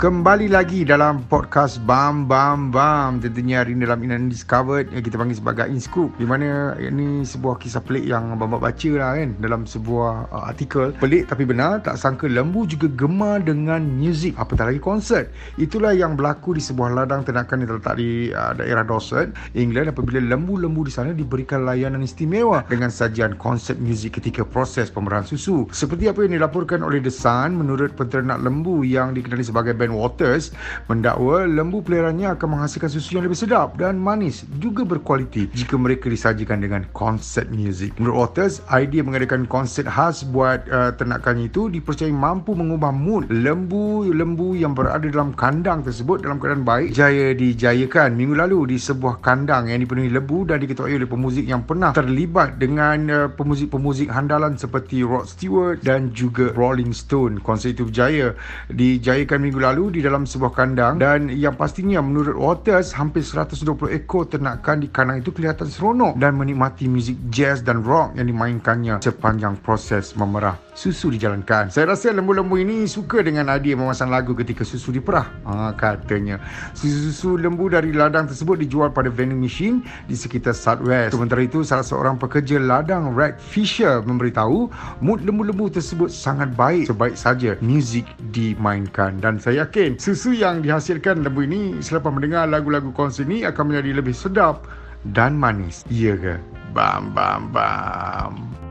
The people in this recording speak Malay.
kembali lagi dalam podcast Bam Bam Bam. Tentunya hari ini dalam Inan Discovered Yang kita panggil sebagai InScoop Di mana ini sebuah kisah pelik yang Bam Bam baca lah kan Dalam sebuah uh, artikel. Pelik tapi benar Tak sangka lembu juga gemar dengan muzik. Apatah lagi konsert. Itulah yang berlaku di sebuah ladang ternakan yang terletak di uh, daerah Dorset England Apabila lembu-lembu di sana diberikan layanan istimewa Dengan sajian konsert muzik ketika proses pemerahan susu. Seperti apa yang dilaporkan oleh The Sun Menurut peternak lembu yang dikenali sebagai band Waters mendakwa lembu peliharaannya akan menghasilkan susu yang lebih sedap dan manis juga berkualiti jika mereka disajikan dengan konsert muzik. Menurut Waters, idea mengadakan konsert khas buat uh, ternakannya itu dipercayai mampu mengubah mood lembu-lembu yang berada dalam kandang tersebut dalam keadaan baik jaya dijayakan minggu lalu di sebuah kandang yang dipenuhi lembu dan diketuai oleh pemuzik yang pernah terlibat dengan uh, pemuzik-pemuzik handalan seperti Rod Stewart dan juga Rolling Stone. Konsert itu berjaya dijayakan minggu lalu lalu di dalam sebuah kandang dan yang pastinya menurut Waters hampir 120 ekor ternakan di kandang itu kelihatan seronok dan menikmati muzik jazz dan rock yang dimainkannya sepanjang proses memerah susu dijalankan. Saya rasa lembu-lembu ini suka dengan idea memasang lagu ketika susu diperah. Ha, katanya. Susu-susu lembu dari ladang tersebut dijual pada vending machine di sekitar Southwest. Sementara itu, salah seorang pekerja ladang Red Fisher memberitahu mood lembu-lembu tersebut sangat baik sebaik saja muzik dimainkan. Dan saya yakin susu yang dihasilkan lembu ini selepas mendengar lagu-lagu konsert ini akan menjadi lebih sedap dan manis. Iya ke? Bam bam bam.